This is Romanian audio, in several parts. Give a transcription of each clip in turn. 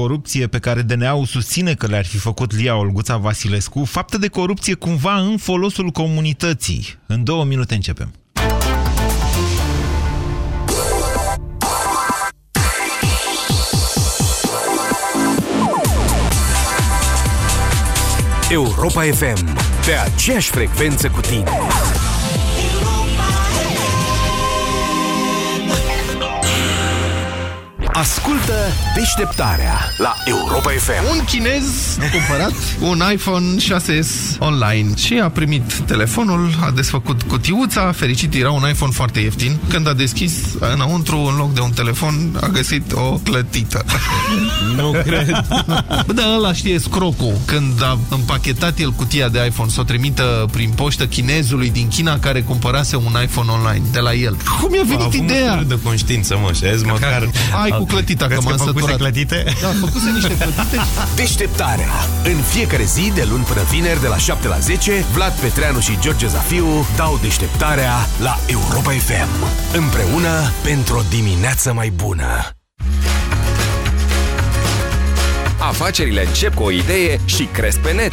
corupție pe care DNA-ul susține că le-ar fi făcut Lia Olguța Vasilescu, fapte de corupție cumva în folosul comunității. În două minute începem. Europa FM, pe aceeași frecvență cu tine. Ascultă deșteptarea la Europa FM. Un chinez a cumpărat un iPhone 6s online și a primit telefonul, a desfăcut cutiuța, fericit era un iPhone foarte ieftin. Când a deschis înăuntru, în loc de un telefon, a găsit o clătită. Nu cred. Bă, da, ăla știe scrocul. Când a împachetat el cutia de iPhone, să o trimită prin poștă chinezului din China care cumpărase un iPhone online de la el. Cum i-a venit ideea? de conștiință, mă, și azi măcar... Ai cu clătita, că m-am săturat. clătite? Da, făcuse niște clătite. Deșteptarea. În fiecare zi, de luni până vineri, de la 7 la 10, Vlad Petreanu și George Zafiu dau deșteptarea la Europa FM. Împreună pentru o dimineață mai bună. Afacerile încep cu o idee și cresc pe net.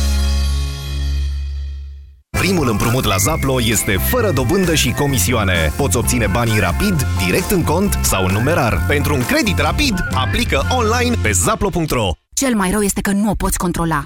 Primul împrumut la Zaplo este fără dobândă și comisioane. Poți obține banii rapid, direct în cont sau în numerar. Pentru un credit rapid, aplică online pe zaplo.ro. Cel mai rău este că nu o poți controla.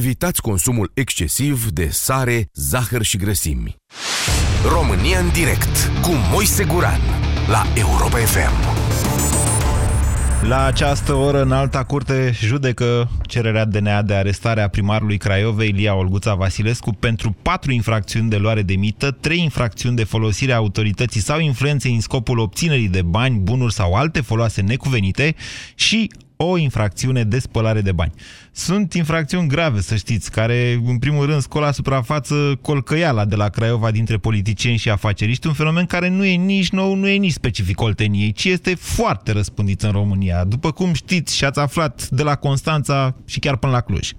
evitați consumul excesiv de sare, zahăr și grăsimi. România în direct cu Moise Guran la Europa FM. La această oră, în alta curte, judecă cererea DNA de arestare a primarului Craiovei, Ilia Olguța Vasilescu, pentru patru infracțiuni de luare de mită, trei infracțiuni de folosire a autorității sau influenței în scopul obținerii de bani, bunuri sau alte foloase necuvenite și o infracțiune de spălare de bani. Sunt infracțiuni grave, să știți, care, în primul rând, scol la suprafață colcăiala de la Craiova dintre politicieni și afaceriști, un fenomen care nu e nici nou, nu e nici specific Olteniei, ci este foarte răspândit în România, după cum știți și ați aflat de la Constanța și chiar până la Cluj.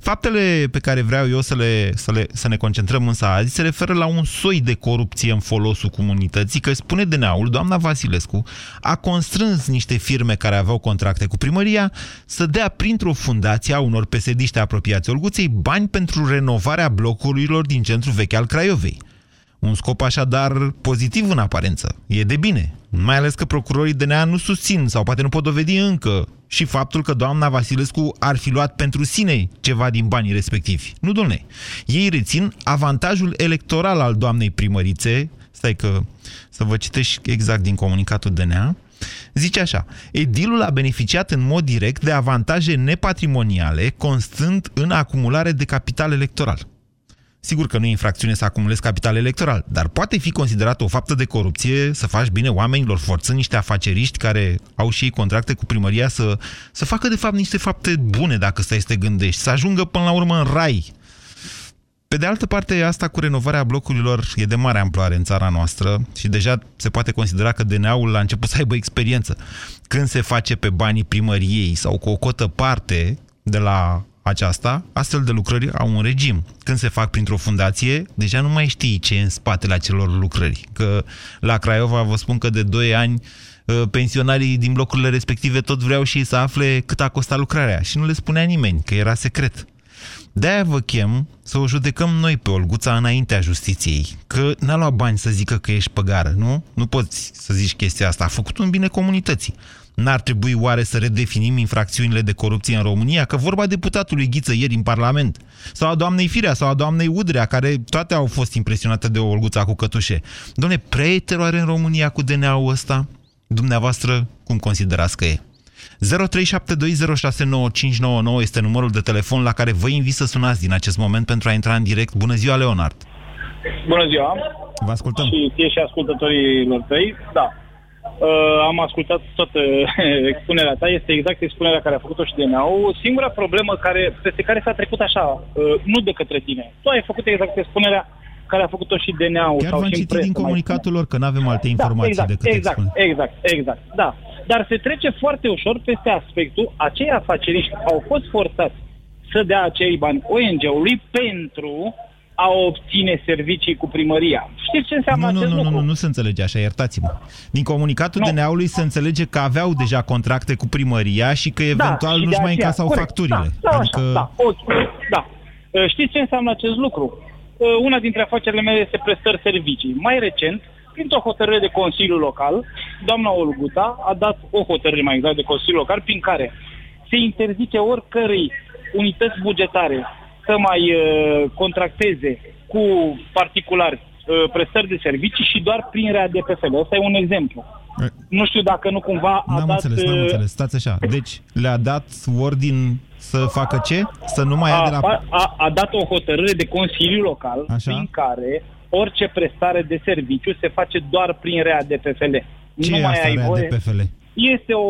Faptele pe care vreau eu să, le, să, le, să ne concentrăm însă azi se referă la un soi de corupție în folosul comunității, că spune DNA-ul, doamna Vasilescu a constrâns niște firme care aveau contracte cu primăria să dea printr-o fundație a unor pesediști apropiați Olguței bani pentru renovarea blocurilor din centrul vechi al Craiovei. Un scop așadar pozitiv în aparență. E de bine. Mai ales că procurorii DNA nu susțin sau poate nu pot dovedi încă și faptul că doamna Vasilescu ar fi luat pentru sine ceva din banii respectivi. Nu, domne. Ei rețin avantajul electoral al doamnei primărițe, stai că să vă citești exact din comunicatul DNA, Zice așa, edilul a beneficiat în mod direct de avantaje nepatrimoniale constând în acumulare de capital electoral. Sigur că nu e infracțiune să acumulezi capital electoral, dar poate fi considerată o faptă de corupție să faci bine oamenilor, forțând niște afaceriști care au și ei contracte cu primăria să, să facă de fapt niște fapte bune, dacă stai să te gândești, să ajungă până la urmă în rai. Pe de altă parte, asta cu renovarea blocurilor e de mare amploare în țara noastră și deja se poate considera că DNA-ul a început să aibă experiență. Când se face pe banii primăriei sau cu o cotă parte de la aceasta, astfel de lucrări au un regim. Când se fac printr-o fundație, deja nu mai știi ce e în spatele acelor lucrări. Că la Craiova vă spun că de 2 ani pensionarii din blocurile respective tot vreau și ei să afle cât a costat lucrarea și nu le spunea nimeni, că era secret. De-aia vă chem să o judecăm noi pe Olguța înaintea justiției. Că n-a luat bani să zică că ești păgară, nu? Nu poți să zici chestia asta. A făcut un bine comunității. N-ar trebui oare să redefinim infracțiunile de corupție în România? Că vorba deputatului Ghiță ieri în Parlament, sau a doamnei Firea, sau a doamnei Udrea, care toate au fost impresionate de Olguța cu cătușe. Domne, prea e teroare în România cu DNA-ul ăsta? Dumneavoastră, cum considerați că e? 0372069599 este numărul de telefon la care vă invit să sunați din acest moment pentru a intra în direct. Bună ziua, Leonard! Bună ziua! Vă ascultăm! Și ție și ascultătorii tăi, da. Uh, am ascultat toată expunerea ta, este exact expunerea care a făcut-o și DNA-ul. Singura problemă care, peste care s-a trecut așa, uh, nu de către tine. Tu ai făcut exact expunerea care a făcut-o și DNA-ul. Chiar sau v-am și în citit presă, din mai comunicatul spune. lor că nu avem alte informații da, exact, decât exact, expunere. exact, exact, da. Dar se trece foarte ușor peste aspectul, acei afaceriști au fost forțați să dea acei bani ONG-ului pentru a obține servicii cu primăria. Știți ce înseamnă Nu, nu, acest nu, nu, lucru? nu, nu se înțelege așa, iertați-mă. Din comunicatul Nu. DNA-ului se înțelege că aveau deja contracte cu primăria și că eventual și de nu-și mai aceea, încasau corect, facturile. Da, da, adică... așa, da, ok, da. Uh, Știți ce înseamnă acest lucru? Uh, Una dintre afacerile mele este prestări servicii. Mai recent, printr-o hotărâre de Consiliu Local, doamna Olguta a dat o hotărâre mai exact de Consiliu Local prin care se interzice oricărei unități bugetare să mai uh, contracteze cu particulari uh, prestări de servicii și doar prin rea de PFL. Ăsta e un exemplu. Eh. Nu știu dacă nu cumva a N-am dat... înțeles, n-am uh, înțeles. Stați așa. Deci, le-a dat ordin să facă ce? Să nu mai ia de a, la... a, a dat o hotărâre de Consiliu Local Așa. prin care orice prestare de serviciu se face doar prin rea de PFL. Ce nu e mai asta, ai rea voie. de PFL? Este o,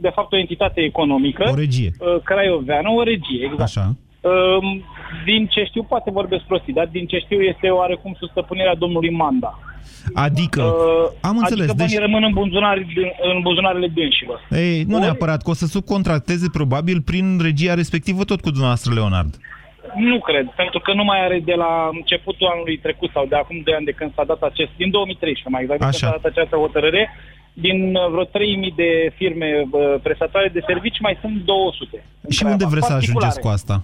de fapt, o entitate economică. O regie. uh, Craioveană, o regie, exact. Așa. Um, Din ce știu, poate vorbesc prostii, dar din ce știu este oarecum sub stăpânirea domnului Manda. Adică, Uh, am înțeles. Adică banii Deci, rămân în, buzunare, în buzunarele dânșilor. ei, nu Ori- neapărat, că o să subcontracteze probabil prin regia respectivă tot cu dumneavoastră, Leonard. Nu cred, pentru că nu mai are de la începutul anului trecut sau de acum 2 ani de când s-a dat acest, din 2013 mai exact, de când Așa. s-a dat această hotărâre, din uh, vreo 3000 de firme uh, prestatoare de servicii mai sunt 200. în Și Craiova, unde vreți să particulare. ajungeți cu asta?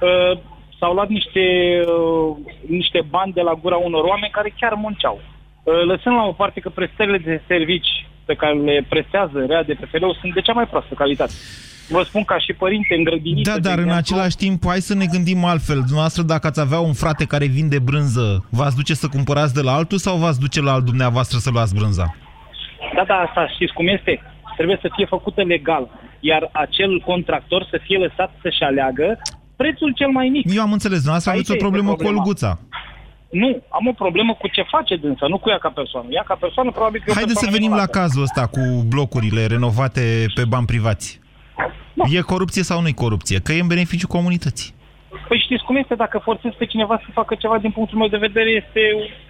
Uh, s-au luat niște, uh, niște bani de la gura unor oameni care chiar munceau. Uh, lăsând la o parte că prestările de servici pe care le prestează rea de PFL sunt de cea mai proastă calitate. Vă spun ca și părinte în grădiniță. Da, de dar în exemplu, același timp, hai să ne gândim altfel. Dumneavoastră, dacă ați avea un frate care vinde brânză, v-ați duce să cumpărați de la altul sau v-ați duce la al dumneavoastră să luați brânza? Da, da, asta știți cum este? Trebuie să fie făcută legal, iar acel contractor să fie lăsat să-și aleagă prețul cel mai mic. Eu am înțeles, dumneavoastră Aici aveți o este problemă cu problema. Olguța. Nu, am o problemă cu ce face dânsa, nu cu ea ca persoană. Ea ca persoană probabil că e o Haideți să persoană venim la minunată. cazul ăsta cu blocurile renovate pe bani privați. Da. E corupție sau nu e corupție? Că e în beneficiu comunității. Păi știți cum este? Dacă forțezi pe cineva să facă ceva, din punctul meu de vedere, este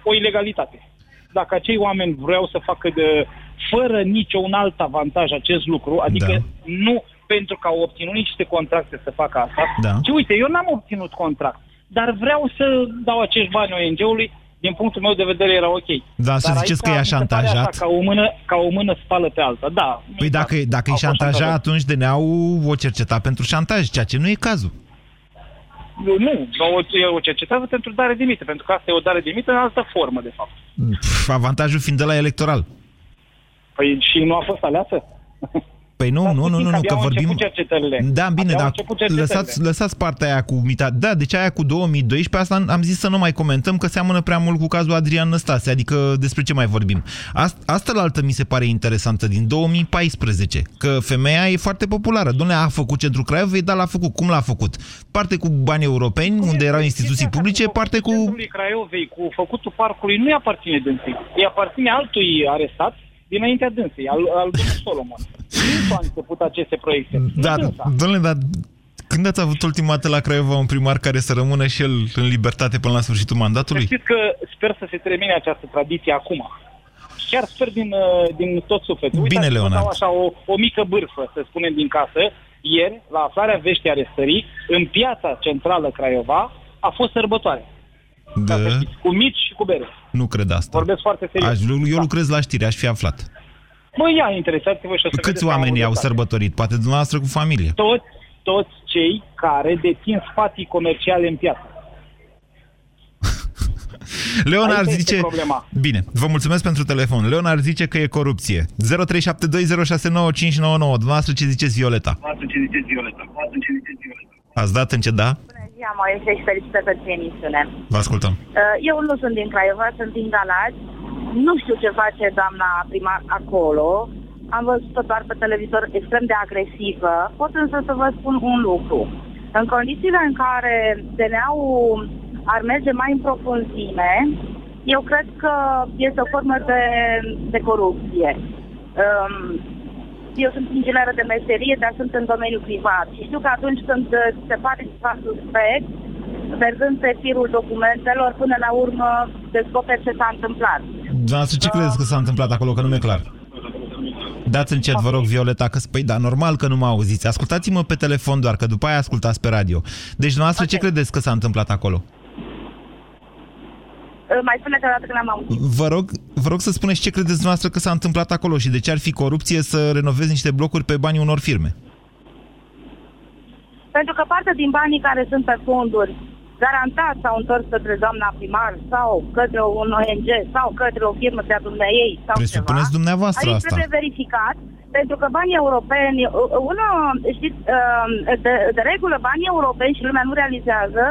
o ilegalitate. Dacă acei oameni vreau să facă de, fără niciun alt avantaj acest lucru, adică Da. nu pentru că au obținut niște contracte să facă asta, Da. ci uite, eu n-am obținut contract, dar vreau să dau acești bani ONG-ului, din punctul meu de vedere era ok. Da, să Dar ziceți aici că i-a mi se pare șantajat? Așa, ca, o mână, ca o mână spală pe alta, da. Păi dacă, dacă e Au fost șantajat, șantajat. atunci DNA-ul o cerceta pentru șantaj, ceea ce nu e cazul. Nu, o, o cercetează pentru dare de mită, pentru că asta e o dare de mită în altă formă, de fapt. Pf, avantajul fiind de la electoral. Păi și nu a fost aleasă? Păi nu, Stați nu, nu, puțin, nu, că nu, că abia au vorbim... început cercetările. Da, bine, Abia au dar început cercetările. lăsați, lăsați partea aia cu mita. Da, deci aia cu 2012, asta am zis să nu mai comentăm, că seamănă prea mult cu cazul Adrian Năstase, adică despre ce mai vorbim. Asta, asta la altă mi se pare interesantă, din 2014, că femeia e foarte populară. Doamne, a făcut centrul Craiovei, dar l-a făcut. Cum l-a făcut? Parte cu bani europeni, unde erau instituții publice, parte cu... Centrului Craiovei, cu făcutul parcului, nu-i aparține dânsei. Îi aparține altui arestat dinaintea dânsei, al, al domnului Solomon. Nu a început aceste proiecte. nu Da, dânsa. domnule, dar când ați avut ultima dată la Craiova un primar care să rămână și el în libertate până la sfârșitul Să mandatului? știți că sper să se termine această tradiție acum. Chiar sper din, uh, din tot sufletul. Bine, Uitați, vă Leonard. dau așa o, o mică bârfă, să spunem, din casă. Ieri, la aflarea veștii arestării, în piața centrală Craiova, a fost sărbătoare. Da, Ca să știți, cu mici și cu bere. nu cred asta. Vorbesc foarte serios. Aș, eu Da. lucrez la știri, aș fi aflat. Bă, ia, interesați-vă și o să Câți vedeți că am oameni au dreptate. sărbătorit? Poate dumneavoastră cu familie. Toți, toți cei care dețin spații comerciale în piață. Leonard Aici este zice... problema. Bine, vă mulțumesc pentru telefon. Leonard zice că e corupție. 0372069599. Dumneavoastră ce ziceți, Violeta? Ați dat în ce da? Bună ziua, Moise, și felicitări pentru emisiune. Vă ascultăm. Uh, Eu nu sunt din Craiova, sunt din Galați. Nu știu ce face doamna primar acolo. Am văzut-o doar pe televizor extrem de agresivă. Pot însă să vă spun un lucru. În condițiile în care DNA-ul ar merge mai în profunzime, eu cred că este o formă de, de corupție. Um, eu sunt ingineră de meserie, dar sunt în domeniul privat. Și știu că atunci când uh, se pare ceva suspect, mergând pe firul documentelor, până la urmă descoperi ce s-a întâmplat. Dumneavoastră ce credeți că s-a întâmplat acolo, că nu mi-e clar? Dați încet, vă rog, Violeta, că spui, da, normal că nu mă auziți. Ascultați-mă pe telefon doar, că după aia ascultați pe radio. Deci, dumneavoastră, ce credeți că s-a întâmplat acolo? Uh, Mai spuneți o dată că n-am auzit. Vă rog, vă rog să spuneți ce credeți dumneavoastră că s-a întâmplat acolo și de ce ar fi corupție să renovezi niște blocuri pe banii unor firme. Pentru că parte din banii care sunt pe fonduri garantat s-au întors către doamna primar sau către un ONG sau către o firmă de-a ei sau Presupuneți ceva. dumneavoastră Aici asta. trebuie verificat, pentru că banii europeni, uh, una, știți, uh, de, de regulă banii europeni și lumea nu realizează,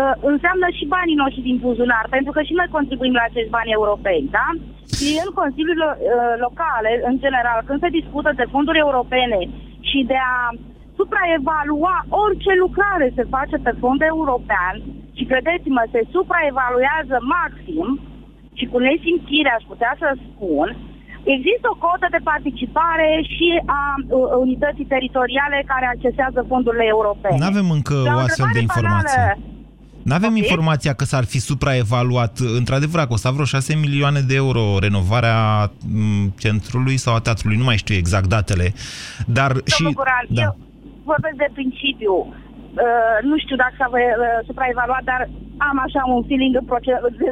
uh, înseamnă și banii noștri din buzunar, pentru că și noi contribuim la acești bani europeni, da? Și în consiliile uh, locale, în general, când se discută de fonduri europene și de a supraevalua orice lucrare se face pe fond european și credeți-mă, se supraevaluează maxim și cu nesimțire aș putea să spun, există o cotă de participare și a uh, unității teritoriale care accesează fondurile europene. Nu avem încă La o astfel de întrebare informație. banală, Nu avem Ok. informația că s-ar fi supraevaluat. Într-adevăr, a costat vreo 6 milioane de euro renovarea m, centrului sau a teatrului, nu mai știu exact datele. Dar și... Domnul Guran, da. eu vorbesc de principiu. Uh, nu știu dacă s-a uh, supraevaluat, dar am așa un feeling în proce- de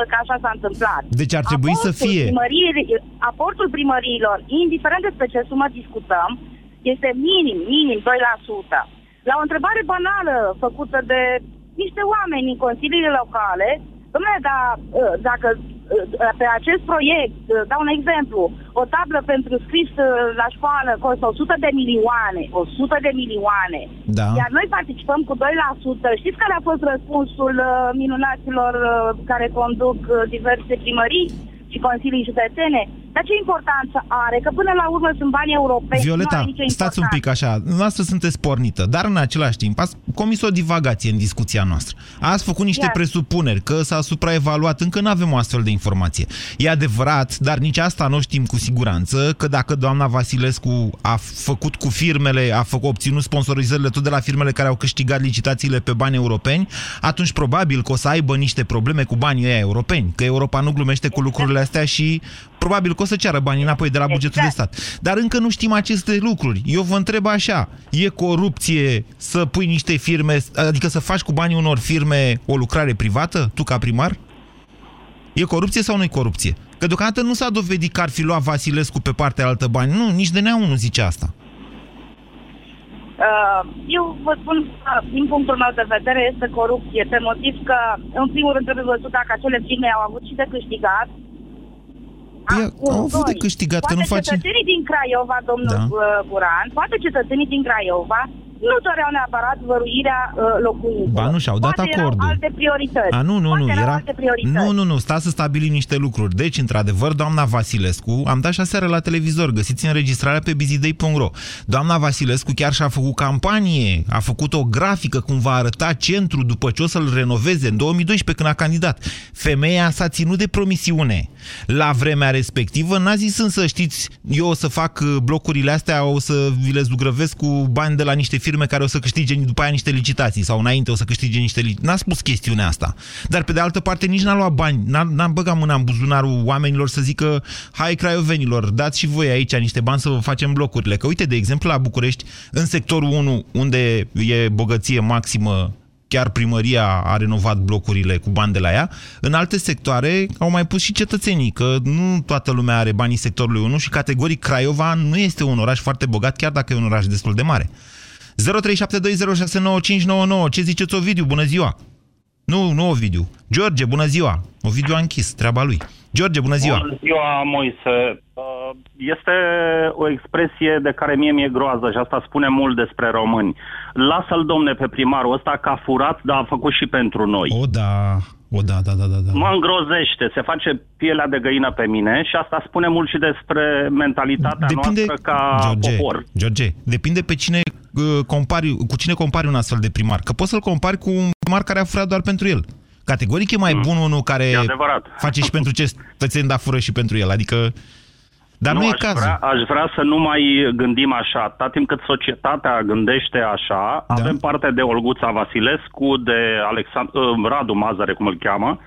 90% că așa s-a întâmplat. Deci ar trebui să Aportul fie. primăriei- aportul primăriilor, indiferent despre ce sumă discutăm, este minim, minim 2%. La o întrebare banală făcută de niște oameni în consiliile locale, domnule, dar uh, dacă uh, pe acest proiect, uh, dau un exemplu, o tablă pentru scris uh, la școală costă 100 de milioane, 100 de milioane, Da. iar noi participăm cu 2%. Știți care a fost răspunsul uh, minunaților uh, care conduc uh, diverse primării și consilii județene? Dar ce importanță are? Că până la urmă sunt bani europeni. nu Violeta, are nicio stați un importanță. pic așa. Noastră sunteți pornită, dar în același timp ați comis o divagație în discuția noastră. Ați făcut niște Ia. presupuneri că s-a supraevaluat. Încă nu avem o astfel de informație. E adevărat, dar nici asta nu știm cu siguranță, că dacă doamna Vasilescu a făcut cu firmele, a făcut, obținut sponsorizările tot de la firmele care au câștigat licitațiile pe bani europeni, atunci probabil că o să aibă niște probleme cu banii ăia europeni, că Europa nu glumește cu lucrurile astea și probabil că o să ceară banii înapoi de la bugetul de stat. Dar încă nu știm aceste lucruri. Eu vă întreb așa, e corupție să pui niște firme, adică să faci cu banii unor firme o lucrare privată, tu ca primar? E corupție sau nu e corupție? Că deocamdată nu s-a dovedit că ar fi luat Vasilescu pe partea altă bani. Nu, nici DNA-ul nu zice asta. Uh, Eu vă spun că, din punctul meu de vedere, este corupție, pe motiv că, în primul rând, trebuie văzut dacă acele firme au avut și de câștigat. Păi, Acum, au avut de doi, câștigat, că poate nu face- cetățenii din Craiova, domnul Da. da. Guran, poate cetățenii din Craiova nu doreau neapărat văruirea uh, locuințelor. Ba nu, și-au dat poate acordul. Erau alte priorități. A, nu, nu, poate nu, erau era... alte priorități. Nu, nu, nu, stați să stabilim niște lucruri. Deci, într-adevăr, doamna Vasilescu, am dat și aseară la televizor, găsiți înregistrarea pe bizidei.ro. Doamna Vasilescu chiar și-a făcut campanie, a făcut o grafică cum va arăta centru după ce o să-l renoveze în 2012 când a candidat. Femeia s-a ținut de promisiune. La vremea respectivă n-a zis însă, știți, eu o să fac uh, blocurile astea, o să vi le zugrăvesc cu bani de la niște firme care o să câștige după aia niște licitații sau înainte o să câștige niște licitații. N-a spus chestiunea asta. Dar pe de altă parte nici n-a luat bani, n-a, n-a băgat mâna în buzunarul oamenilor să zică hai craiovenilor, dați și voi aici niște bani să vă facem blocurile. Că uite, de exemplu, la București, în sectorul 1, unde e bogăție maximă chiar primăria a renovat blocurile cu bani de la ea. În alte sectoare au mai pus și cetățenii, că nu toată lumea are banii sectorului 1 și categoric Craiova nu este un oraș foarte bogat, chiar dacă e un oraș destul de mare. 0372069599. Ce ziceți, Ovidiu? Bună ziua! Nu, nu Ovidiu. George, bună ziua! Ovidiu a închis, treaba lui. George, bună ziua! Bună ziua, Moise. Uh, Este o expresie de care mie mi-e groază și asta spune mult despre români. Lasă-l, domne, pe primarul ăsta că a furat, dar a făcut și pentru noi. O, da, o, da, da, da, da. da. Mă îngrozește, se face pielea de găină pe mine și asta spune mult și despre mentalitatea Depinde, noastră ca George, popor. George, depinde pe cine uh, compari, cu cine compari un astfel de primar. Că poți să-l compari cu un primar care a furat doar pentru el. Categoric e mai bun unul care Mm. E adevărat. face și pentru cetățeni, dar fură și pentru el. Adică... Dar nu, e aș cazul. Vrea, aș vrea să nu mai gândim așa. Atât timp cât societatea gândește așa, da. avem parte de Olguța Vasilescu, de Alexand- uh, Radu Mazăre, cum îl cheamă,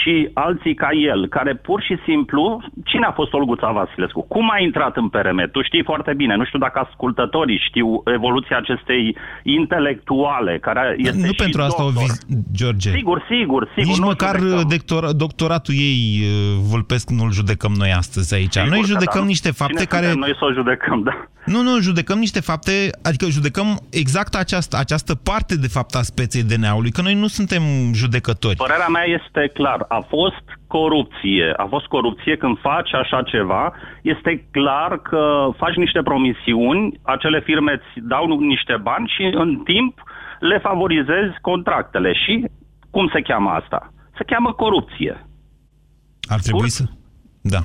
și alții ca el, care pur și simplu... Cine a fost Olguța Vasilescu? Cum a intrat în PRM? Tu știi foarte bine. Nu știu dacă ascultătorii știu evoluția acestei intelectuale, care este nu și pentru asta o doctor. viz... George. Sigur, sigur, sigur. Nici nu măcar judecăm. doctor, doctoratul ei, uh, Vulpesc, nu-l judecăm noi astăzi aici. Sigur noi că judecăm da. niște fapte Cine care... suntem Noi să o judecăm, da. Nu, nu, judecăm niște fapte, adică judecăm exact această, această parte de fapt a speței DNA-ului, că noi nu suntem judecători. Părerea mea este clar. A fost corupție. A fost corupție când faci așa ceva. Este clar că faci niște promisiuni, acele firme îți dau niște bani și în timp le favorizezi contractele. Și cum se cheamă asta? Se cheamă corupție. Ar trebui să... Da.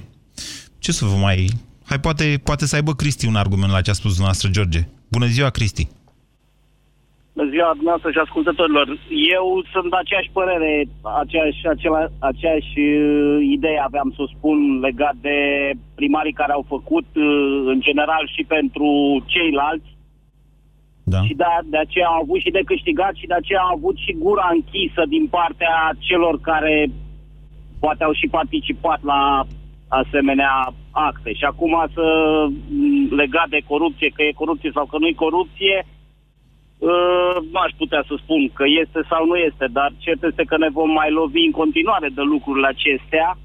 Ce să vă mai... Hai, poate, poate să aibă Cristi un argument la ce a spus dumneavoastră, George. Bună ziua, Cristi. Bună ziua dumneavoastră și ascultătorilor. Eu sunt de aceeași părere, aceeași, acela, aceeași uh, idee aveam să o spun legat de primarii care au făcut uh, în general și pentru ceilalți. Da. Și de, de aceea au avut și de câștigat și de aceea au avut și gura închisă din partea celor care poate au și participat la asemenea acte. Și acum să m, legat de corupție, că e corupție sau că nu e corupție, Uh, nu aș putea să spun că este sau nu este, dar cert este că ne vom mai lovi în continuare de lucrurile acestea,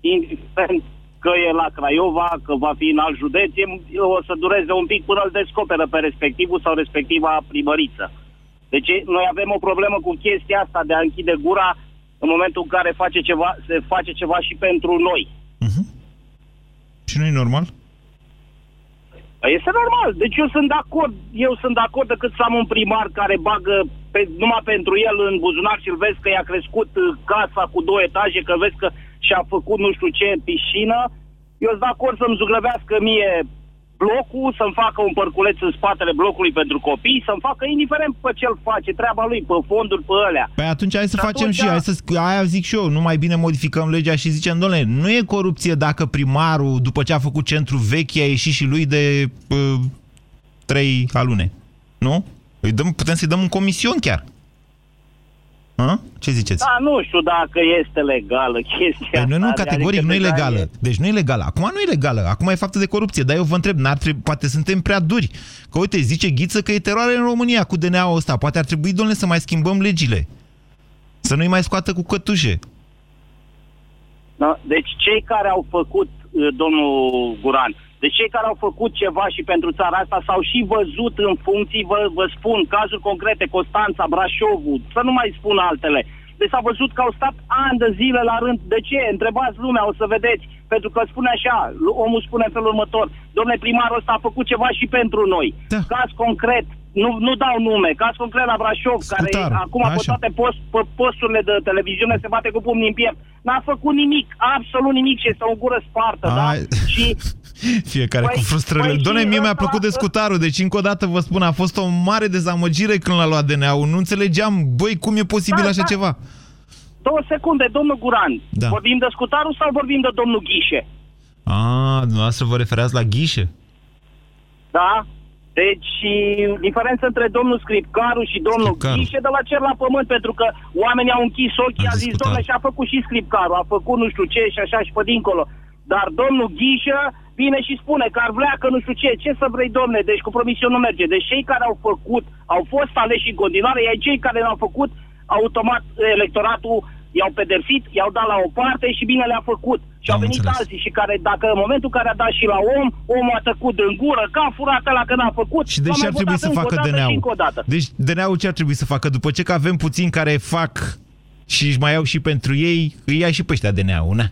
indiferent că e la Craiova, că va fi în alt județ, e- o să dureze un pic până îl descoperă pe respectivul sau respectiva primăriță. Deci noi avem o problemă cu chestia asta de a închide gura în momentul în care face ceva, se face ceva și pentru noi. Și nu e normal? Este normal. Deci eu sunt de acord. Eu sunt de acord decât să am un primar care bagă pe, numai pentru el în buzunar și îl vezi că i-a crescut uh, casa cu două etaje, că vezi că și-a făcut nu știu ce piscină. Eu sunt de acord să-mi zugrăvească mie blocul, să-mi facă un părculeț în spatele blocului pentru copii, să-mi facă indiferent pe ce-l face, treaba lui, pe fonduri, pe alea. Păi atunci hai să Și facem atunci- și, hai să, sc- aia zic și eu, nu mai bine modificăm legea și zicem, domnule, nu e corupție dacă primarul, după ce a făcut centru vechi, a ieșit și lui de uh, trei alune. Nu? Îi dăm, putem să-i dăm un comision chiar. Hă? Ce ziceți? Da, nu știu dacă este legală chestia Păi nu, nu, asta, categoric, adică nu e deja legală. Deci nu e legală. Acum nu e legală. Acum e faptă de corupție. Dar eu vă întreb, n-ar trebui, poate suntem prea duri. Că uite, zice Ghiță că e teroare în România cu DNA-ul ăsta. Poate ar trebui, domnule, să mai schimbăm legile. Să nu-i mai scoată cu cătușe. Da? Deci cei care au făcut, uh, domnul Guran, deci cei care au făcut ceva și pentru țara asta s-au și văzut în funcții, vă, vă spun, cazuri concrete, Constanța, Brașovul, să nu mai spun altele. Deci s-a văzut că au stat ani de zile la rând. De ce? Întrebați lumea, o să vedeți. Pentru că spune așa, omul spune în felul următor, domnule primarul ăsta a făcut ceva și pentru noi. Da. Caz concret, nu, nu dau nume, caz concret la Brașov, care Scutar, acum pe așa. toate post, pe posturile de televiziune se bate cu pumnii în piept. N-a făcut nimic, absolut nimic și este o gură spartă, da? Ai. Și Fiecare Păi- cu frustrările. păi Doamne, și mie mi-a ăsta- plăcut de scutarul, deci încă o dată vă spun, a fost o mare dezamăgire când l-a luat DNA-ul. Nu înțelegeam, băi, cum e posibil Da, așa da. ceva? două secunde, domnul Guran, Da. vorbim de scutarul sau vorbim de domnul Ghișe? A, dumneavoastră vă referați la ghișe? Da? Deci, diferența între domnul Scripcaru și domnul Scripcaru. Ghișe de la cer la pământ, pentru că oamenii au închis ochii, Am a zis, discutat. domnule, și a făcut și Scripcaru, a făcut nu știu ce și așa și pe dincolo. Dar domnul Ghișă vine și spune că ar vrea că nu știu ce, ce să vrei, domne, deci cu promisiuni nu merge. Deci cei care au făcut, au fost aleși în continuare, iar cei care n-au făcut, automat electoratul i-au pedepsit, i-au dat la o parte și bine le-a făcut. Și Am au venit înțeles. alții și care, dacă în momentul în care a dat și la om, omul a tăcut în gură, că a furat la că n-a făcut. Și de l-a ce mai ar trebui votat să încă o facă dată și DNA-ul? încă o dată. Deci DNA-ul ce ar trebui să facă? După ce că avem puțini care fac și își mai iau și pentru ei, îi ia și pe ăștia DNA-ul, na?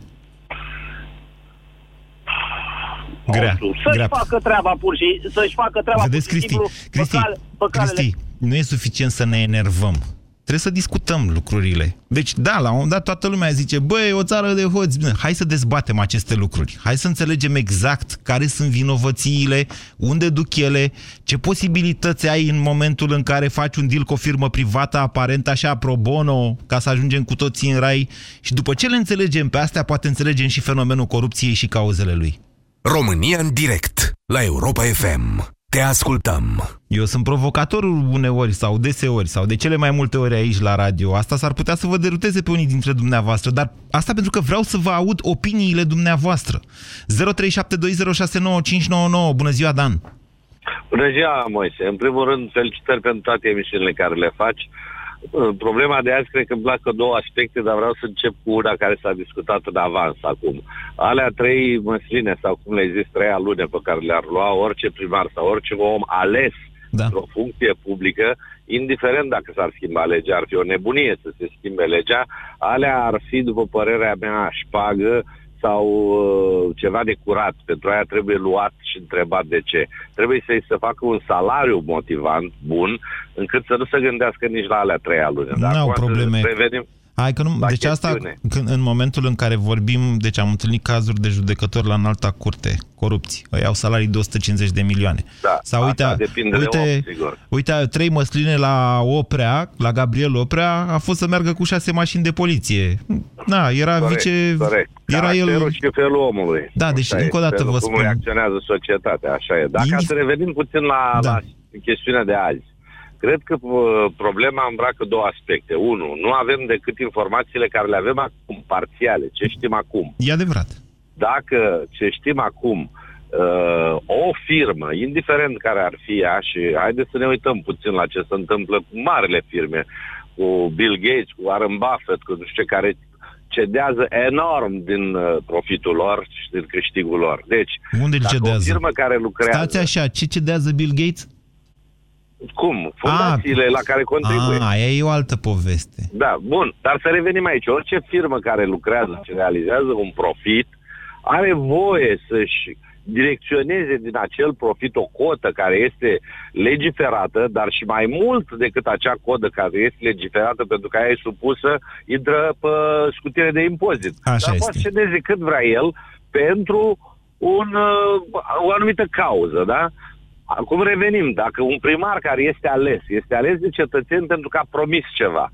Grea, Să-și grea. facă treaba pur și să-și facă treaba Vedeți, pur și Cristi, simplu Cristi, pe, cale, pe calele. Cristi, nu e suficient să ne enervăm. Trebuie să discutăm lucrurile. Deci, da, la un moment dat toată lumea zice, băi, e o țară de hoți. Bine, Hai să dezbatem aceste lucruri. Hai să înțelegem exact care sunt vinovățiile, unde duc ele, ce posibilități ai în momentul în care faci un deal cu o firmă privată, aparent așa, pro bono, ca să ajungem cu toții în rai. Și după ce le înțelegem pe astea, poate înțelegem și fenomenul corupției și cauzele lui. România în direct la Europa FM. Te ascultăm. Eu sunt provocatorul uneori sau deseori sau de cele mai multe ori aici la radio. Asta s-ar putea să vă deruteze pe unii dintre dumneavoastră, dar asta pentru că vreau să vă aud opiniile dumneavoastră. 0372069599. Bună ziua, Dan! Bună ziua, Moise. În primul rând, felicitări pentru toate emisiunile care le faci. Uh, Problema de azi cred că îmi placă două aspecte, dar vreau să încep cu una care s-a discutat în avans acum. Alea trei măsline sau cum le zis, trei alune pe care le-ar lua orice primar sau orice om ales da. într-o funcție publică, indiferent dacă s-ar schimba legea, ar fi o nebunie să se schimbe legea, alea ar fi, după părerea mea, șpagă sau uh, ceva de curat. Pentru aia trebuie luat și întrebat de ce. Trebuie să-i se facă un salariu motivant, bun, încât să nu se gândească nici la alea trei alune. Dar N-au acum să probleme. Revenim. Hai că nu, La deci asta, chestiune. când, în momentul în care vorbim, deci am întâlnit cazuri de judecători la înalta curte, corupți, îi au salarii de 150 de milioane. Da, Sau uite, asta depinde uite, de om, sigur. uite, trei măsline la Oprea, la Gabriel Oprea, a fost să meargă cu șase mașini de poliție. Na, era Corect, vice... corect. Era el... Caracterul și felul omului. Da, deci Așa încă o e, dată felul vă cum spun. reacționează societatea, așa e. Dacă Indif- să revenim puțin la, Da. la chestiunea de azi. Cred că uh, problema îmbracă două aspecte. Unu, nu avem decât informațiile care le avem acum, parțiale, ce știm acum. E adevărat. Dacă ce știm acum, uh, o firmă, indiferent care ar fi ea, și haideți să ne uităm puțin la ce se întâmplă cu marile firme, cu Bill Gates, cu Warren Buffett, cu nu știu ce, care cedează enorm din uh, profitul lor și din câștigul lor. Deci, Unde îl dacă o cedează? firmă care lucrează... Stați așa, ce cedează Bill Gates? Cum? Fundațiile la care contribuie. A, aia e o altă poveste. Da, bun, dar să revenim aici. Orice firmă care lucrează și realizează un profit are voie să-și direcționeze din acel profit o cotă care este legiferată, dar și mai mult decât acea cotă care este legiferată pentru că ea e supusă, intră pe scutire de impozit. Așa dar este. poate să cedeze cât vrea el pentru un, uh, o anumită cauză, da? Acum revenim. Dacă un primar care este ales, este ales de cetățeni pentru că a promis ceva,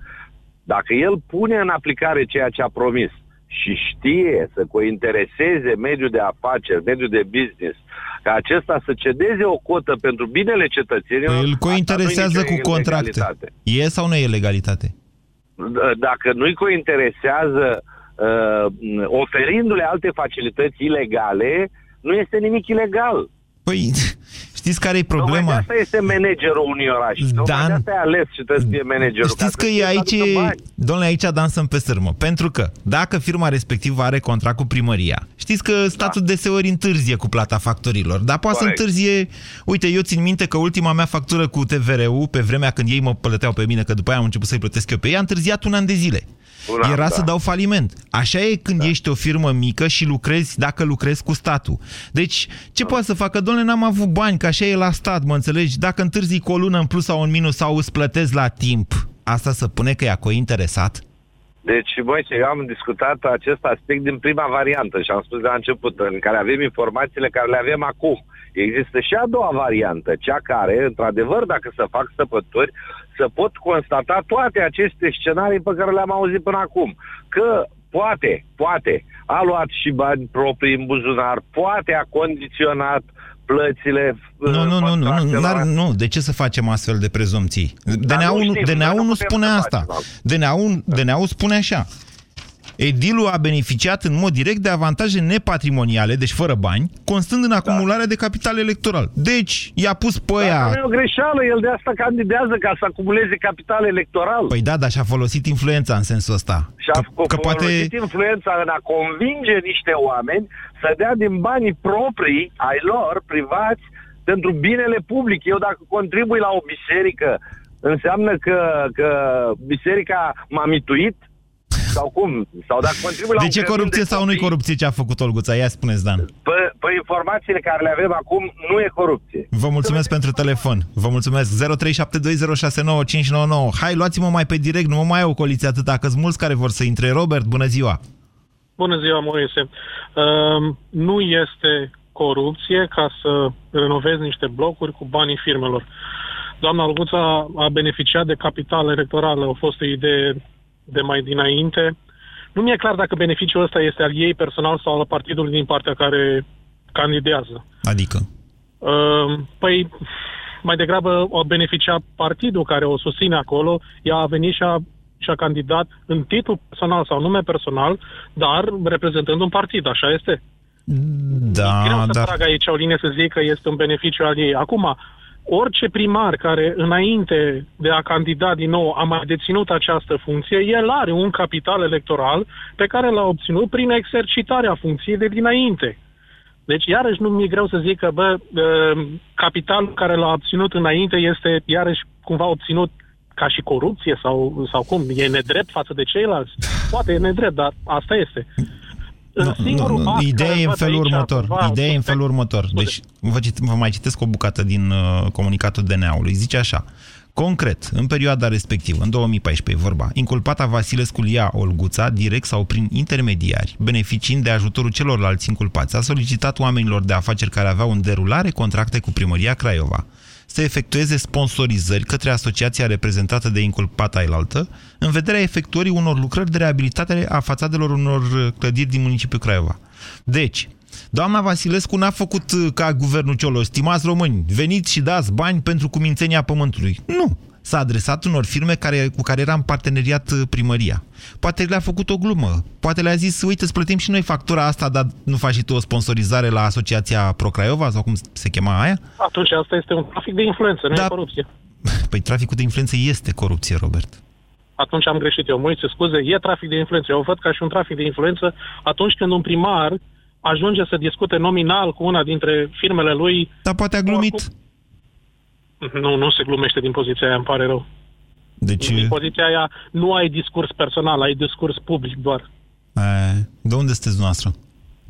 dacă el pune în aplicare ceea ce a promis și știe să cointereseze mediul de afaceri, mediul de business, ca acesta să cedeze o cotă pentru binele cetățenilor, Păi îl asta cointeresează nu-i cu nicio contracte. ilegalitate. E sau nu e legalitate? D- Dacă nu-i cointeresează uh, oferindu-le alte facilități ilegale, nu este nimic ilegal. Păi, știți care e Tocmai problema? de asta este managerul unui oraș. Tocmai Dan- de asta e ales și trebuie să fie managerul. Știți ca că să e fie aici, să aducă bani. domnule, aici dansăm pe sârmă. Pentru că dacă firma respectivă are contract cu primăria, știți că statul da. deseori întârzie cu plata factorilor, dar poate să Corect. întârzie... Uite, eu țin minte că ultima mea factură cu TVR-ul, pe vremea când ei mă plăteau pe mine, că după aia am început să-i plătesc eu pe ei, a întârziat un an de zile. Un an, Era da. să dau faliment. Așa e când da. ești o firmă mică și lucrezi, dacă lucrezi cu statul. Deci, ce Da. poate să facă? Domnule, n-am avut bani, că așa e la stat, mă înțelegi? Dacă întârzi cu o lună în plus sau în minus sau îți plătezi la timp, asta să pune că e a cointeresat? Deci, băi, ce eu am discutat acest aspect din prima variantă și am spus de la început, în care avem informațiile care le avem acum. Există și a doua variantă, cea care, într-adevăr, dacă se fac săpături, să pot constata toate aceste scenarii pe care le-am auzit până acum. Că poate, poate, a luat și bani proprii în buzunar, poate a condiționat plățile Nu, nu, nu, nu, nu, contractelor. n-ar- nu. De ce să facem astfel de prezumții? Dar nu DNA-ul, știm, dar DNA-ul nu nu putem spune să asta. facem DNA-ul, DNA-ul spune așa. Edilul a beneficiat în mod direct de avantaje nepatrimoniale, deci fără bani, constând în acumularea de capital electoral. Deci, i-a pus pe ea... Dar nu e o greșeală, el de asta candidează ca să acumuleze capital electoral. Păi da, dar și-a folosit influența în sensul ăsta. Și-a că, că folosit poate... influența în a convinge niște oameni să dea din banii proprii ai lor, privați, pentru binele public. Eu dacă contribui la o biserică, înseamnă că, că biserica m-a mituit? Sau cum? Sau dacă contribui la De un ce credin corupție de sau nu-i copii, corupție ce a făcut Olguța? Ia spuneți, Dan. Pe, pe informațiile care le avem acum, nu e corupție. Vă mulțumesc pentru telefon. Vă mulțumesc. 0372069599. Hai, luați-mă mai pe direct, nu mă mai ocoliți atâta, că sunt mulți care vor să intre. Robert, bună ziua! Bună ziua, Moise. Uh, nu este corupție ca să renovezi niște blocuri cu banii firmelor. Doamna Olguța a beneficiat de capital electoral, a fost o idee de mai dinainte. Nu mi-e clar dacă beneficiul ăsta este al ei personal sau al partidului din partea care candidează. Adică? Uh, păi, mai degrabă o beneficia partidul care o susține acolo, ea a venit și a, și a candidat în titlu personal sau nume personal, dar reprezentând un partid, așa este. Da, Greu să dar... trag aici o linie să zic că este un beneficiu al ei. Acum, orice primar care înainte de a candida din nou a mai deținut această funcție, el are un capital electoral pe care l-a obținut prin exercitarea funcției de dinainte. Deci, iarăși, nu mi-e greu să zic că, bă, uh, capitalul care l-a obținut înainte este, iarăși, cumva obținut ca și corupție sau, sau cum? E nedrept față de ceilalți? Poate e nedrept, dar asta este. Nu, nu, nu. Ideea e în felul următor. Cumva, Ideea e în felul următor. Deci, vă, cit, vă mai citesc o bucată din uh, comunicatul DNA-ului. Zice așa. Concret, în perioada respectivă, în 2014 e vorba, inculpata Vasilescu ia Olguța, direct sau prin intermediari, beneficiind de ajutorul celorlalți inculpați, a solicitat oamenilor de afaceri care aveau în derulare contracte cu primăria Craiova să efectueze sponsorizări către asociația reprezentată de inculpata ailaltă, în vederea efectuării unor lucrări de reabilitate a fațadelor unor clădiri din municipiul Craiova. Deci, Doamna Vasilescu n-a făcut uh, ca guvernul Cioloș, stimați români, veniți și dați bani pentru cumințenia pământului. Nu! S-a adresat unor firme care, cu care era în parteneriat uh, primăria. Poate le-a făcut o glumă. Poate le-a zis, uite, îți plătim și noi factura asta, dar nu faci și tu o sponsorizare la Asociația Pro Craiova, sau cum se chema aia? Atunci asta este un trafic de influență, nu Da. e corupție. Păi traficul de influență este corupție, Robert. Atunci am greșit eu. Moise, scuze, e trafic de influență. Eu o văd ca și un trafic de influență atunci când un primar ajunge să discute nominal cu una dintre firmele lui. Dar poate a glumit. Nu, nu se glumește din poziția aia, îmi pare rău. Deci, Din poziția aia nu ai discurs personal, ai discurs public doar. e, de unde sunteți dumneavoastră?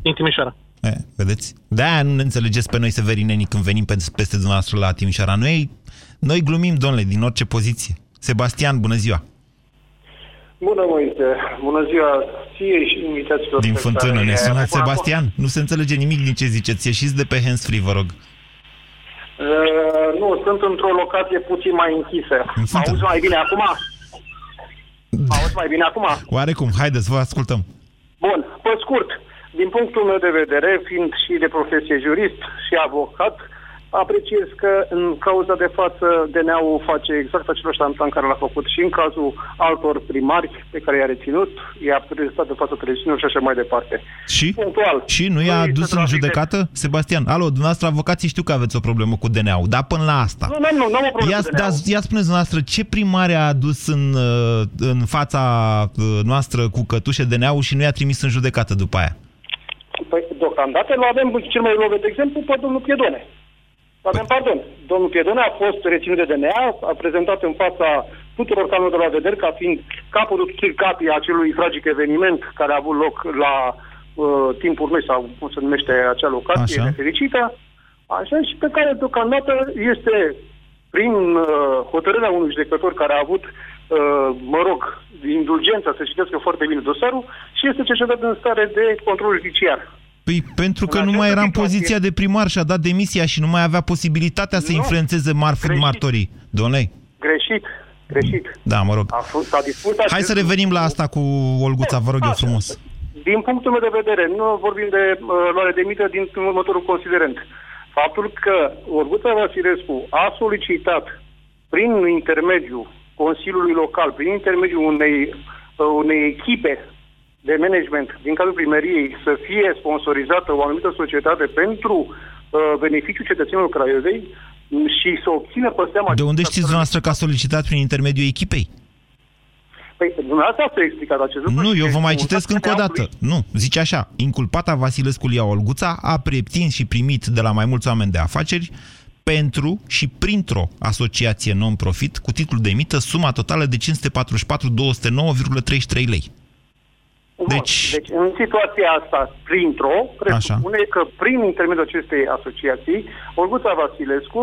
Din Timișoara. E, vedeți? De-aia nu ne înțelegeți pe noi severinenii când venim pe- peste dumneavoastră la Timișoara. Noi, noi glumim, domnule, din orice poziție. Sebastian, bună ziua! Bună, Moise! Bună ziua ție și invitaților. Din pe fântână care- ne sunați, Acum, Sebastian. Nu se înțelege nimic din ce ziceți. Ieșiți de pe hands-free, vă rog. Uh, nu, sunt într-o locație puțin mai închisă. În fântână. Auzi mai bine acum? Auzi mai bine acum? Oarecum, haideți, vă ascultăm. Bun, pe scurt, din punctul meu de vedere, fiind și de profesie jurist și avocat, apreciez că în cauza de față DNA-ul face exact același tantan care l-a făcut și în cazul altor primari pe care i-a reținut, i-a prezentat de față trezinilor și așa mai departe. Și? Punctual. Și nu i-a adus în judecată? Sebastian, alo, dumneavoastră avocații știu că aveți o problemă cu DNA-ul, dar până la asta. Nu, nu, nu, nu am o problemă Ia, cu DNA-ul. da, ia spuneți dumneavoastră, ce primare a adus în, uh, în fața uh, noastră cu cătușe DNA-ul și nu i-a trimis în judecată după aia? Păi, deocamdată îl avem cel mai lovit de exemplu pe domnul Piedone. Avem pardon. Domnul Piedone a fost reținut de DNA, a prezentat în fața tuturor canonilor de la vedere ca fiind capul capii acelui tragic eveniment care a avut loc la uh, timpul noi, sau cum se numește acea locație Așa. nefericită, așa, și pe care deocamdată este prin uh, hotărârea unui judecător care a avut, uh, mă rog, indulgența să citească foarte bine dosarul și este cercetat în stare de control judiciar. Păi pentru că nu mai era în poziția de primar și a dat demisia și nu mai avea posibilitatea să Nu. influențeze marfuri Greșit. martorii. Domnule, Greșit, greșit. da, mă rog. A fost, s-a dispus Hai acest să revenim la asta cu Olguța, vă rog eu frumos. Din punctul meu de vedere, nu vorbim de uh, luare de mită din următorul considerent. Faptul că Orguța Vasilescu a solicitat prin intermediul Consiliului Local, prin intermediul unei, uh, unei echipe de management din cadrul primăriei să fie sponsorizată o anumită societate pentru uh, beneficiul cetățenilor Craiovei și să obțină pe seama... De unde știți dumneavoastră că a solicitat prin intermediul echipei? Păi, dumneavoastră ați explicat acest lucru. Nu, și eu vă mai este un citesc fapt încă o dată. neamului. Nu, zice așa. Inculpata Vasilescu Lia Olguța a preprins și primit de la mai mulți oameni de afaceri pentru și printr-o asociație non-profit cu titlul de mită suma totală de 544.209,33 lei. Bun, deci, deci, în situația asta, printr-o, presupune că prin intermediul acestei asociații, Olguța Vasilescu,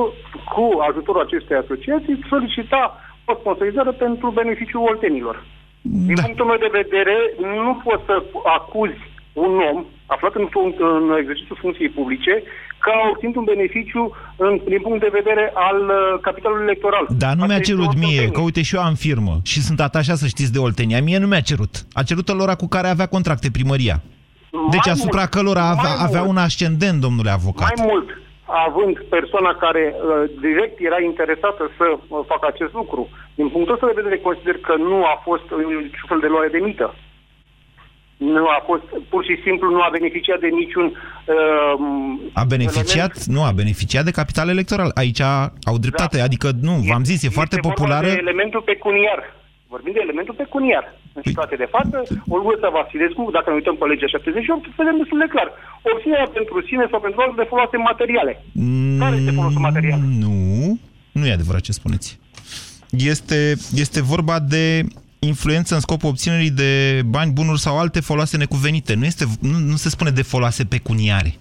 cu ajutorul acestei asociații, solicita o sponsorizare pentru beneficiul oltenilor. Din punctul meu de vedere, nu poți să acuzi un om aflat în, func- în exercițiul funcției publice că a obținut un beneficiu în, din punct de vedere al uh, capitalului electoral. Dar nu Asta mi-a este cerut o mie, tâmpenie. că uite și eu am firmă și sunt atașat să știți de Oltenia. Mie nu mi-a cerut. A cerut lor cu care avea contracte primăria. Deci Mai asupra mult, călora avea, mai avea mult. un ascendent, domnule avocat. Mai mult, având persoana care uh, direct era interesată să uh, facă acest lucru, din punctul ăsta de vedere consider că nu a fost uh, niciun fel de luare de mită. Nu a fost, pur și simplu nu a beneficiat de niciun uh, A beneficiat, nu, a beneficiat de capital electoral. Aici au dreptate, Da. adică nu, v-am zis, e foarte Este vorba populară. de elementul pecuniar. Vorbim de elementul pecuniar. În situație de față, Olguța Vasilescu, dacă ne uităm pe legea 78, vedem destul de clar. Obținerea pentru sine sau pentru altul de folose materiale. Care este folosul material? Mm, Nu, nu e adevărat ce spuneți. Este, este vorba de influență în scopul obținerii de bani, bunuri sau alte foloase necuvenite. Nu, este, nu, nu se spune de foloase pecuniare.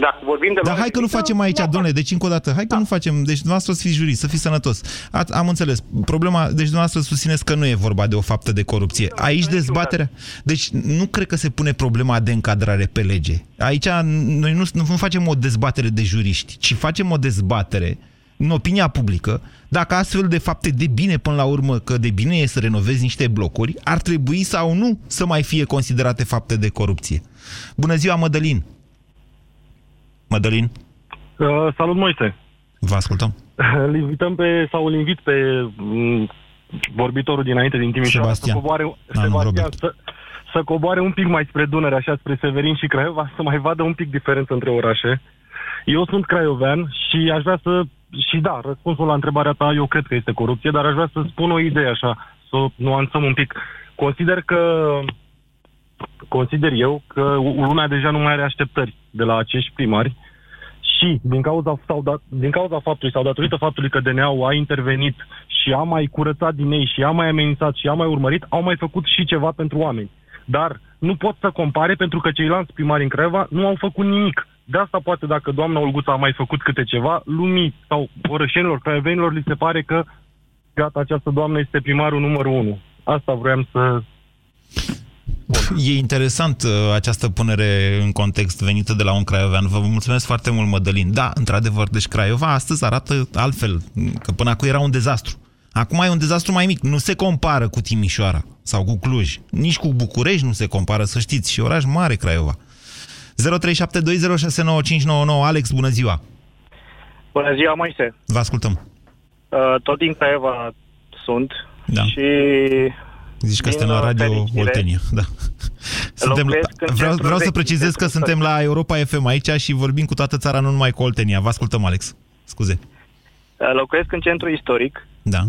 Dacă vorbim de Dar hai că nu facem aici, domnule, deci încă o dată, hai că nu facem, deci dumneavoastră să fiți jurist, să fiți sănătos. A, am înțeles, problema, deci dumneavoastră susțineți că nu e vorba de o faptă de corupție. Aici dezbaterea, deci nu cred că se pune problema de încadrare pe lege. Aici noi nu, nu facem o dezbatere de juriști, ci facem o dezbatere în opinia publică, dacă astfel de fapte de bine până la urmă, că de bine e să renovezi niște blocuri, ar trebui sau nu să mai fie considerate fapte de corupție. Bună ziua, Mădălin! Mădălin? Uh, salut, Moise! Vă ascultăm. Îl invităm pe, sau îl invit pe m, vorbitorul dinainte din Timișoara Sebastian. să coboare, nu, Sebastian, Robert. să, să coboare un pic mai spre Dunăre, așa spre Severin și Craiova, să mai vadă un pic diferență între orașe. Eu sunt craiovean și aș vrea să... Și da, răspunsul la întrebarea ta, eu cred că este corupție, dar aș vrea să spun o idee așa, să o nuanțăm un pic. Consider că consider eu că lumea deja nu mai are așteptări de la acești primari și din cauza, sau da, din cauza faptului sau datorită faptului că DNA-ul a intervenit și a mai curățat din ei și a mai amenințat și a mai urmărit, au mai făcut și ceva pentru oameni. Dar nu pot să compare pentru că ceilalți primari în Craiova nu au făcut nimic. De asta poate dacă doamna Olguța a mai făcut câte ceva, lumii sau orășenilor, craiovenilor li se pare că gata, această doamnă este primarul numărul unu. Asta vroiam să E interesant uh, această punere în context venită de la un craiovean. Vă mulțumesc foarte mult, Mădălin. Da, într-adevăr, deci Craiova astăzi arată altfel, că până acum era un dezastru. Acum e un dezastru mai mic. Nu se compară cu Timișoara sau cu Cluj. Nici cu București nu se compară, să știți. Și oraș mare, Craiova. 0372069599. Alex, bună ziua! Bună ziua, Moise. Vă ascultăm. Uh, tot din Craiova sunt Da. și Zici că Din suntem la Radio fericire, Oltenia. Da. Suntem la, locuiesc în vreau, centrul vreau să vechi, precizez că centrul suntem la Europa FM aici și vorbim cu toată țara, nu numai cu Oltenia. Vă ascultăm, Alex. Scuze. uh, locuiesc în centru istoric Da.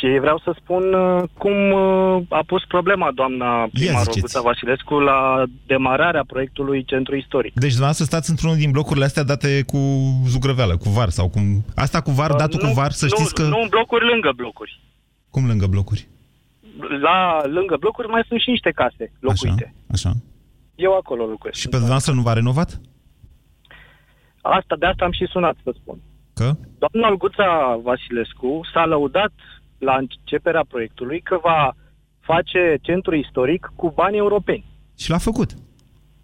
Și vreau să spun uh, cum uh, a pus problema doamna primarul ziceți. Guța Vasilescu la demararea proiectului centru istoric. Deci dumneavoastră stați într-unul din blocurile astea date cu zugrăveală, cu var sau cum... Asta cu var, datul Uh, nu, cu var, să nu, știți că... Nu în blocuri, lângă blocuri. Cum lângă blocuri? La lângă blocuri mai sunt și niște case locuite. Așa. Eu acolo locuiesc. Și pe dumneavoastră nu v-a renovat? Asta, de asta am și sunat să spun. Că? Doamna Olguța Vasilescu s-a lăudat la începerea proiectului că va face centru istoric cu bani europeni. Și l-a făcut.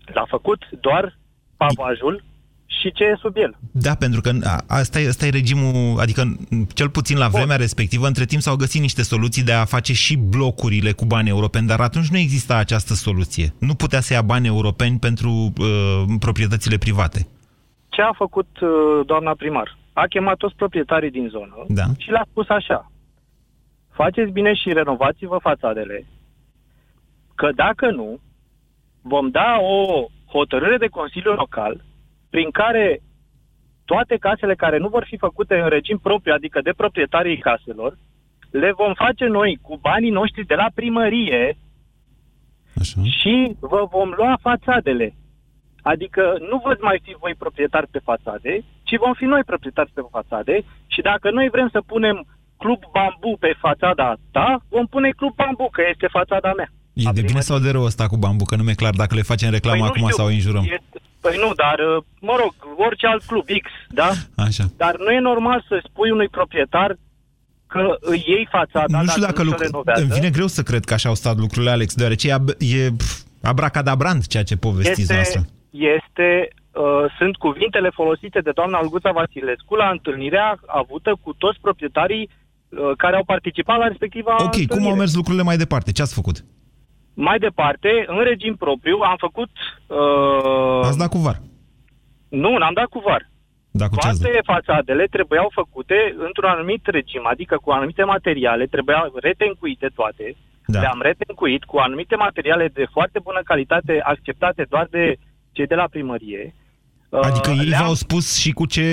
L-a făcut doar pavajul și ce e sub el. Da, pentru că a, asta e, asta e regimul, adică m, cel puțin la vremea respectivă, între timp s-au găsit niște soluții de a face și blocurile cu bani europeni, dar atunci nu exista această soluție. Nu putea să ia bani europeni pentru uh, proprietățile private. Ce a făcut uh, doamna primar? A chemat toți proprietarii din zonă Da. și le-a spus așa. Faceți bine și renovați-vă fațadele. că dacă nu, vom da o hotărâre de Consiliu Local prin care toate casele care nu vor fi făcute în regim propriu, adică de proprietarii caselor, le vom face noi cu banii noștri de la primărie Așa. și vă vom lua fațadele. Adică nu vă mai fi voi proprietari pe fațade, ci vom fi noi proprietari pe fațade și dacă noi vrem să punem club bambu pe fațada ta, vom pune club bambu, că este fațada mea. E de bine sau de rău ăsta cu bambu, că nu mi-e clar dacă le facem reclamă Păi nu acum știu, sau îi înjurăm. E, păi nu, dar, uh, mă rog, orice alt club X, da? Așa. Dar nu e normal să spui unui proprietar că îi iei fațada nu știu dacă nu lucru... se renovează. Îmi vine greu să cred că așa au stat lucrurile, Alex, deoarece e, ab- e pf, abracadabrant ceea ce povestiți este, noastră. este uh, sunt cuvintele folosite de doamna Alguța Vasilescu la întâlnirea avută cu toți proprietarii uh, care au participat la respectiva Ok, întâlnire. cum au mers lucrurile mai departe? Ce ați făcut? Mai departe, în regim propriu, am făcut... Uh, Ați dat cu var. Nu, n-am dat cu var. Da, cu ce ați dat? Toate fațadele trebuiau făcute într-un anumit regim, adică cu anumite materiale, trebuiau retencuite toate. Da. Le-am retencuit cu anumite materiale de foarte bună calitate, acceptate doar de cei de la primărie. Adică Uh, ei le-am- v-au spus și cu ce...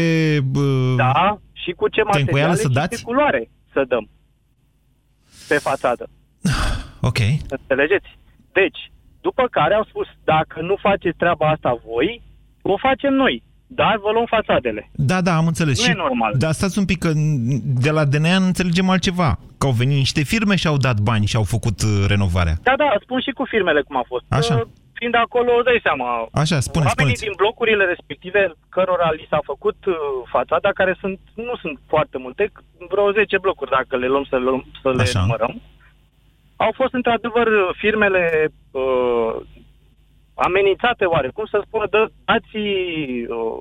bă, Da, și cu ce Tencuială materiale să și dați? ce culoare să dăm pe fațadă. Ok. Înțelegeți? Deci, după care au spus, dacă nu faceți treaba asta voi, o facem noi, dar vă luăm fațadele. Da, da, am înțeles. Nu și, e normal. Dar stați un pic, că de la DNA înțelegem altceva. Că au venit niște firme și au dat bani și au făcut uh, renovarea. Da, da, spun și cu firmele cum a fost. Așa. Că, Fiind acolo, dai seama, Așa, spuneți, oamenii spuneți. din blocurile respective cărora li s-a făcut uh, fațada, care sunt, nu sunt foarte multe, vreo 10 blocuri dacă le luăm să, luăm, să le Așa. numărăm, au fost într-adevăr firmele uh, amenințate oare, cum să spună, dă, dați uh,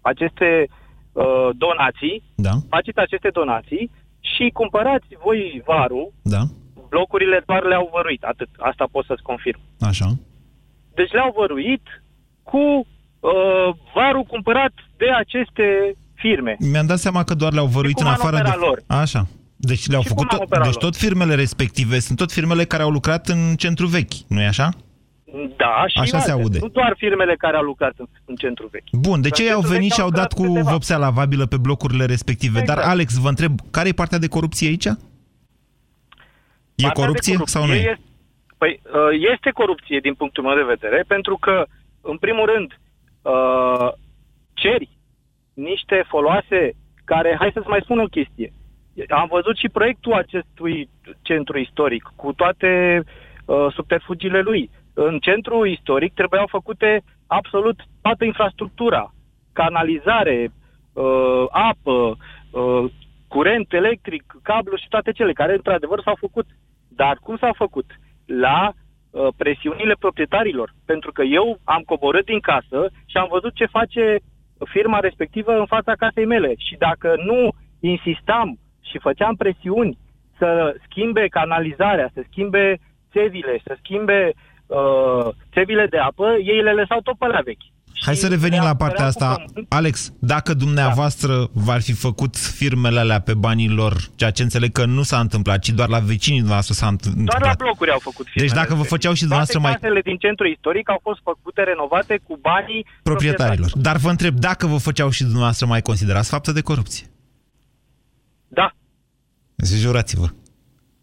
aceste uh, donații, Da, faceți aceste donații și cumpărați voi varul, da, blocurile doar le-au văruit, atât, asta pot să-ți confirm. așa. Deci le-au văruit cu uh, varul cumpărat de aceste firme. Mi-am dat seama că doar le-au văruit cum în am afară de... operat lor. Așa. Deci le-au Și făcut... cum am tot- operat Deci lor. tot firmele respective sunt tot firmele care au lucrat în centru vechi, nu-i așa? Da, și Așa se alte. aude. Nu doar firmele care au lucrat în, în centru vechi. Bun, de În ce ei au centru venit vechi și au dat cu lucrat câteva. vopsea lavabilă pe blocurile respective? Dar, Exact. Alex, vă întreb, care e partea de corupție aici? E Partea de corupție, sau nu e? Este, păi, uh, este corupție din punctul meu de vedere, pentru că, în primul rând, uh, ceri niște foloase care, hai să-ți mai spun o chestie, am văzut și proiectul acestui centru istoric, cu toate uh, subterfugiile lui. În centru istoric trebuiau făcute absolut toată infrastructura, canalizare, uh, apă, uh, curent electric, cablu și toate cele care într-adevăr s-au făcut. Dar cum s-au făcut? La uh, presiunile proprietarilor. Pentru că eu am coborât din casă și am văzut ce face firma respectivă în fața casei mele. Și dacă nu insistam și făceam presiuni să schimbe canalizarea, să schimbe țevile, să schimbe uh, țevile de apă, ei le lăsau tot pe la vechi. Hai să revenim la partea asta. Alex, dacă dumneavoastră v-ar fi făcut firmele alea pe banii lor, ceea ce înțeleg că nu s-a întâmplat, ci doar la vecinii dumneavoastră s-a înt- Doar la întâmplat. blocuri au făcut firmele. Deci dacă vă făceau și dumneavoastră Toate mai casele din centru istoric au fost făcute, renovate cu banii proprietarilor. Dar vă întreb, dacă vă făceau și dumneavoastră mai considerați faptă de corupție? Da. Deci jurați-vă.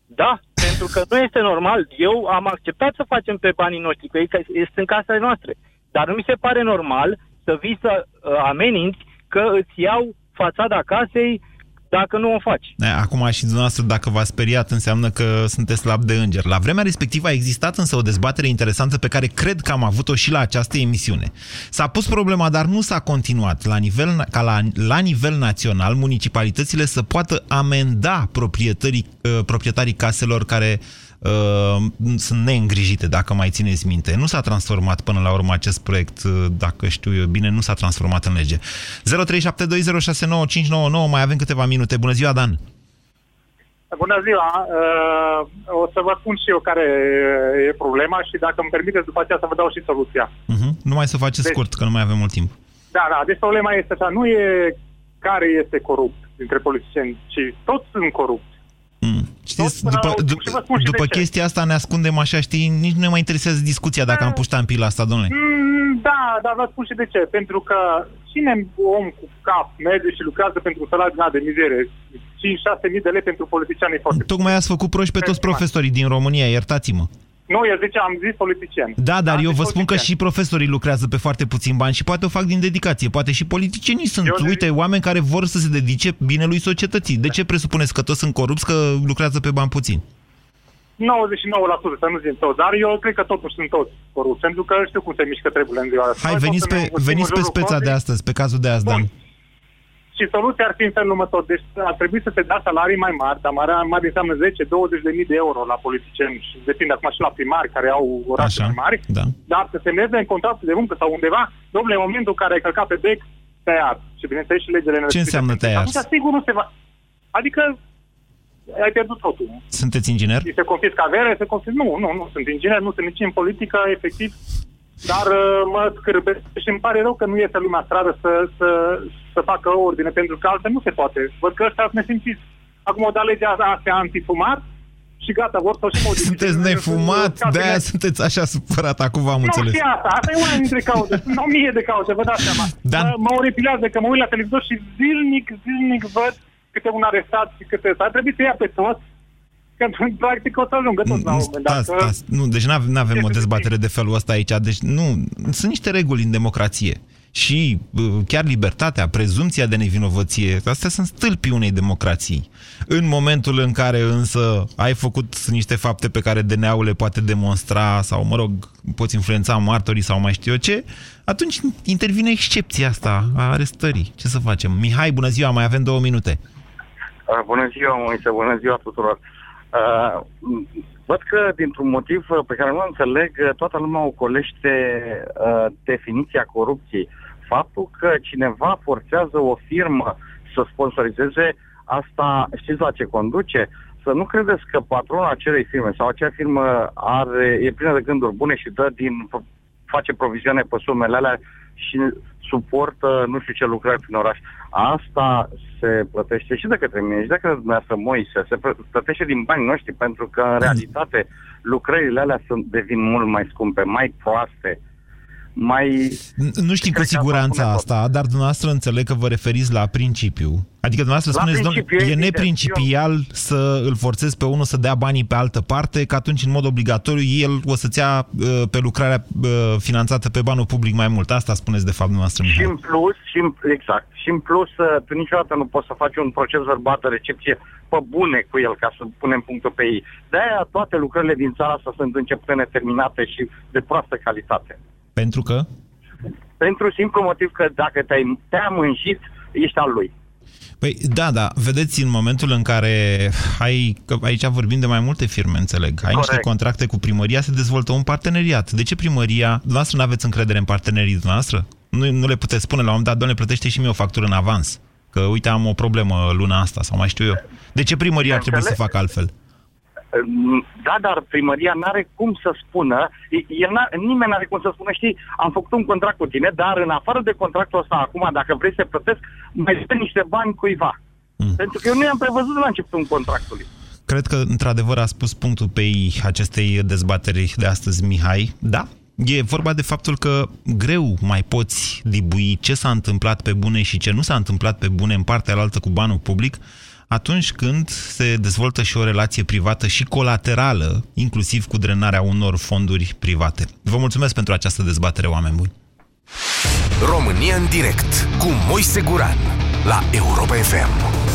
Da, pentru că nu este normal. Eu am acceptat să facem pe banii noștri, că ei că este în casele noastre. Dar nu mi se pare normal să vii să uh, ameninți că îți iau fațada casei dacă nu o faci. E, Acum și dumneavoastră, dacă v-a speriat, înseamnă că sunteți slab de înger. La vremea respectivă a existat însă o dezbatere interesantă pe care cred că am avut-o și la această emisiune. S-a pus problema, dar nu s-a continuat la nivel, na- ca la, la nivel național municipalitățile să poată amenda proprietarii, uh, proprietarii caselor care uh, sunt neîngrijite, dacă mai țineți minte. Nu s-a transformat până la urmă acest proiect, uh, dacă știu eu bine, nu s-a transformat în lege. 0372069599, mai avem câteva minute. Bună ziua, Dan! Bună ziua! Uh, o să vă spun și eu care e problema și dacă îmi permiteți după aceea să vă dau și soluția. Uh-huh. Numai să faceți Deci- scurt, că nu mai avem mult timp. Da, da, deci problema este așa, nu e care este corupt dintre politicieni, ci toți sunt corupți. Mm. Știți, după, după chestia asta ne ascundem așa, știi, nici nu ne mai interesează discuția dacă am puștat în pila asta, domnule. Mm, da, dar vă spun și de ce. Pentru că cine om cu cap merge și lucrează pentru un salariu de mizerie, 5-6 mii de lei pentru politiciani foarte Tocmai ați făcut proști pe toți profesorii din România, iertați-mă. Nu, eu zice, am zis politicieni. Da, dar am eu vă spun politicieni. că și profesorii lucrează pe foarte puțin bani și poate o fac din dedicație. Poate și politicienii sunt, eu uite, oameni care vor să se dedice binelui societății. De ce presupuneți că toți sunt corupți, că lucrează pe bani puțin? 99%, să nu zic toți, dar eu cred că totuși sunt toți corupți, pentru că știu cum se mișcă treburile în ziua asta. Hai, Noi veniți toți pe, ne învârtim veniți în pe jurul speța de cozii. astăzi, pe cazul de azi, Dan. Și soluția ar fi în felul următor. Deci ar trebui să se dea salarii mai mari, dar mari, mari înseamnă 10-20 de mii de euro la politicieni și depinde acum și la primari care au orașe mai mari. Da. Dar să se merge în contractul de muncă sau undeva, domnule, în momentul în care ai călcat pe bec, tăiat. Și bineînțeles și legile ne Ce înseamnă tăiat? Atunci sigur nu se va... Adică ai pierdut totul. Sunteți inginer? Și se confiscă avere, se confiscă... Nu, nu, nu sunt inginer, nu sunt nici în politică, efectiv. Dar uh, mă scârbesc și îmi pare rău că nu iese lumea stradă să, să, să facă ordine, pentru că altfel nu se poate. Văd că ăștia sunt nesimțiți. Acum o da legea asta antifumat și gata, vor să și modifice. Sunteți nefumat, de-aia sunteți așa supărat, acum v-am Nu înțeles. și asta, asta e una dintre cauze. Sunt o mie de cauze, vă dați seama. Da. Mă, mă orepilează că mă uit la televizor și zilnic, zilnic văd câte un arestat și câte ăsta. Ar trebui să ia pe toți, că practic o să ajungă toți la un moment dat. Stați, stați. Nu, deci nu avem o dezbatere de felul ăsta aici. Deci nu, sunt niște reguli în democrație. Și uh, chiar libertatea, prezumția de nevinovăție, astea sunt stâlpii unei democrații. În momentul în care însă ai făcut niște fapte pe care DNA-ul le poate demonstra sau, mă rog, poți influența martorii sau mai știu eu ce, atunci intervine excepția asta a arestării. Ce să facem? Mihai, bună ziua, mai avem două minute. Uh, Bună ziua, Moise, bună ziua tuturor. Uh, văd că, dintr-un motiv uh, pe care nu înțeleg, uh, toată lumea ocolește uh, definiția corupției. Faptul că cineva forțează o firmă să sponsorizeze, asta știți la ce conduce? Să nu credeți că patronul acelei firme sau acea firmă are, e plină de gânduri bune și dă din, face provizioane pe sumele alea și suportă nu știu ce lucrări prin oraș. Asta se plătește și de către mine și de către dumneavoastră Moise. Se plă- plătește din banii noștri pentru că în realitate lucrările alea sunt, devin mult mai scumpe, mai proaste, mai... N- Nu știm cu siguranța asta, dar dumneavoastră înțeleg că vă referiți la principiu. Adică dumneavoastră La spuneți, domnule, principiu, e evident. neprincipial să îl forțezi pe unul să dea banii pe altă parte, că atunci, în mod obligatoriu, el o să-ți ia uh, pe lucrarea uh, finanțată pe banul public mai mult. Asta spuneți, de fapt, dumneavoastră, Și Mihai. în plus, și în, exact, și în plus, uh, tu niciodată nu poți să faci un proces verbal de recepție pe bune cu el, ca să punem punctul pe ei. De-aia toate lucrările din țara asta sunt începute neterminate și de proastă calitate. Pentru că? Pentru simplu motiv că dacă te-ai, te-ai mânjit, ești al lui. Păi da, da, vedeți, în momentul în care ai, că aici vorbim de mai multe firme, înțeleg, ai niște Corect. contracte cu primăria, se dezvoltă un parteneriat. De ce primăria, dumneavoastră nu aveți încredere în partenerii dumneavoastră? Nu, nu le puteți spune la un moment dat, doamne, plătește și mie o factură în avans, că uite, am o problemă luna asta, sau mai știu eu. De ce primăria ar trebui să Înțeleg. facă altfel? Da, dar primăria n-are cum să spună, el n nimeni n-are cum să spună, știi, am făcut un contract cu tine, dar în afară de contractul ăsta, acum, dacă vrei să plătesc, mai dă niște bani cuiva. Mm. Pentru că eu nu i-am prevăzut la începutul contractului. Cred că, într-adevăr, a spus punctul pe ei acestei dezbateri de astăzi, Mihai. Da, e vorba de faptul că greu mai poți dibui ce s-a întâmplat pe bune și ce nu s-a întâmplat pe bune în partea alaltă cu banul public, atunci când se dezvoltă și o relație privată și colaterală, inclusiv cu drenarea unor fonduri private. Vă mulțumesc pentru această dezbatere, oameni buni. România în direct cu Moise Guran la Europa FM.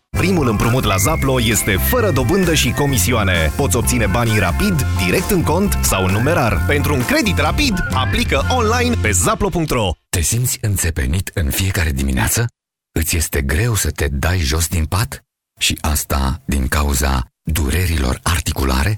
Primul împrumut la Zaplo este fără dobândă și comisioane. Poți obține banii rapid, direct în cont sau în numerar. Pentru un credit rapid, aplică online pe zaplo.ro. Te simți înțepenit în fiecare dimineață? Îți este greu să te dai jos din pat? Și asta din cauza durerilor articulare?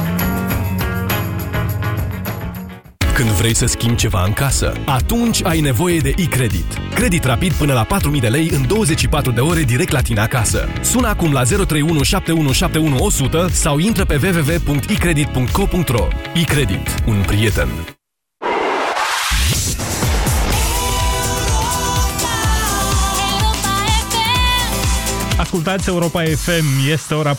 Când vrei să schimbi ceva în casă, atunci ai nevoie de e-credit. Credit rapid până la 4.000 de lei în 24 de ore direct la tine acasă. Sună acum la 031 7171 100 sau intră pe www.ecredit.co.ro E-credit. Un prieten. Ascultați Europa FM, este ora